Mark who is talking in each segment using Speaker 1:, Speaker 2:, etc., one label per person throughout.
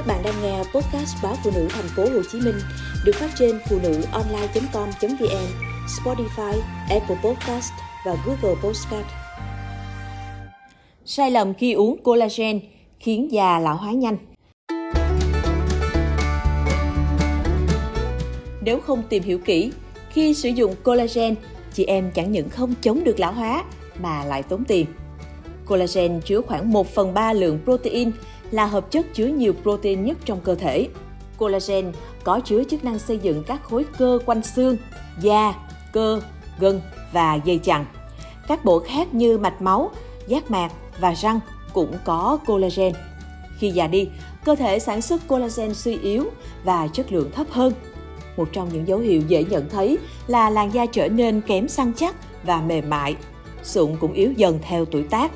Speaker 1: Các bạn đang nghe podcast báo phụ nữ thành phố Hồ Chí Minh được phát trên phụ nữ online.com.vn, Spotify, Apple Podcast và Google Podcast. Sai lầm khi uống collagen khiến già lão hóa nhanh. Nếu không tìm hiểu kỹ, khi sử dụng collagen, chị em chẳng những không chống được lão hóa mà lại tốn tiền. Collagen chứa khoảng 1 phần 3 lượng protein là hợp chất chứa nhiều protein nhất trong cơ thể. Collagen có chứa chức năng xây dựng các khối cơ quanh xương, da, cơ, gân và dây chằng. Các bộ khác như mạch máu, giác mạc và răng cũng có collagen. Khi già đi, cơ thể sản xuất collagen suy yếu và chất lượng thấp hơn. Một trong những dấu hiệu dễ nhận thấy là làn da trở nên kém săn chắc và mềm mại. Sụn cũng yếu dần theo tuổi tác.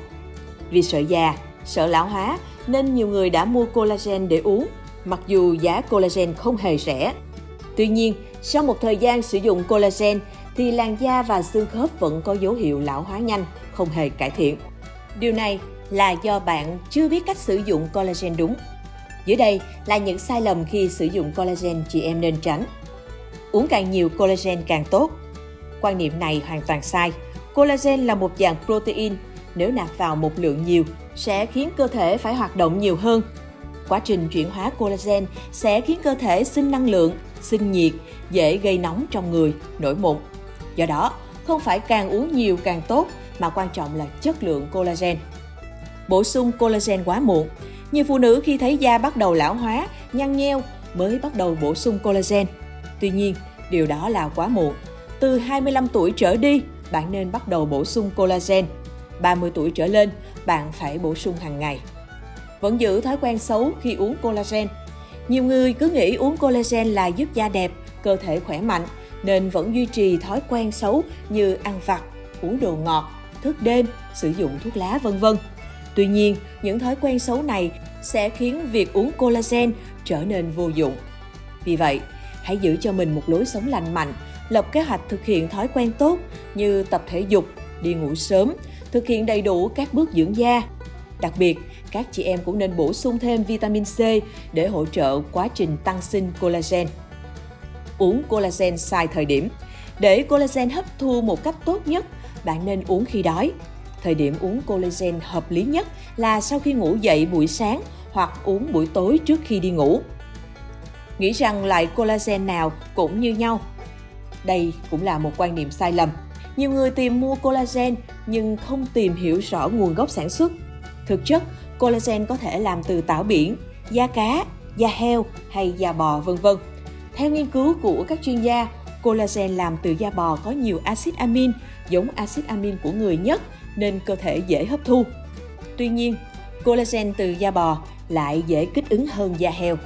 Speaker 1: Vì sợ già, sợ lão hóa nên nhiều người đã mua collagen để uống, mặc dù giá collagen không hề rẻ. Tuy nhiên, sau một thời gian sử dụng collagen thì làn da và xương khớp vẫn có dấu hiệu lão hóa nhanh, không hề cải thiện. Điều này là do bạn chưa biết cách sử dụng collagen đúng. Dưới đây là những sai lầm khi sử dụng collagen chị em nên tránh. Uống càng nhiều collagen càng tốt. Quan niệm này hoàn toàn sai. Collagen là một dạng protein, nếu nạp vào một lượng nhiều sẽ khiến cơ thể phải hoạt động nhiều hơn. Quá trình chuyển hóa collagen sẽ khiến cơ thể sinh năng lượng, sinh nhiệt, dễ gây nóng trong người, nổi mụn. Do đó, không phải càng uống nhiều càng tốt mà quan trọng là chất lượng collagen. Bổ sung collagen quá muộn. Nhiều phụ nữ khi thấy da bắt đầu lão hóa, nhăn nheo mới bắt đầu bổ sung collagen. Tuy nhiên, điều đó là quá muộn. Từ 25 tuổi trở đi, bạn nên bắt đầu bổ sung collagen. 30 tuổi trở lên, bạn phải bổ sung hàng ngày. Vẫn giữ thói quen xấu khi uống collagen. Nhiều người cứ nghĩ uống collagen là giúp da đẹp, cơ thể khỏe mạnh, nên vẫn duy trì thói quen xấu như ăn vặt, uống đồ ngọt, thức đêm, sử dụng thuốc lá vân vân. Tuy nhiên, những thói quen xấu này sẽ khiến việc uống collagen trở nên vô dụng. Vì vậy, hãy giữ cho mình một lối sống lành mạnh, lập kế hoạch thực hiện thói quen tốt như tập thể dục, đi ngủ sớm, thực hiện đầy đủ các bước dưỡng da. Đặc biệt, các chị em cũng nên bổ sung thêm vitamin C để hỗ trợ quá trình tăng sinh collagen. Uống collagen sai thời điểm. Để collagen hấp thu một cách tốt nhất, bạn nên uống khi đói. Thời điểm uống collagen hợp lý nhất là sau khi ngủ dậy buổi sáng hoặc uống buổi tối trước khi đi ngủ. Nghĩ rằng loại collagen nào cũng như nhau. Đây cũng là một quan niệm sai lầm. Nhiều người tìm mua collagen nhưng không tìm hiểu rõ nguồn gốc sản xuất. Thực chất, collagen có thể làm từ tảo biển, da cá, da heo hay da bò vân vân. Theo nghiên cứu của các chuyên gia, collagen làm từ da bò có nhiều axit amin, giống axit amin của người nhất nên cơ thể dễ hấp thu. Tuy nhiên, collagen từ da bò lại dễ kích ứng hơn da heo.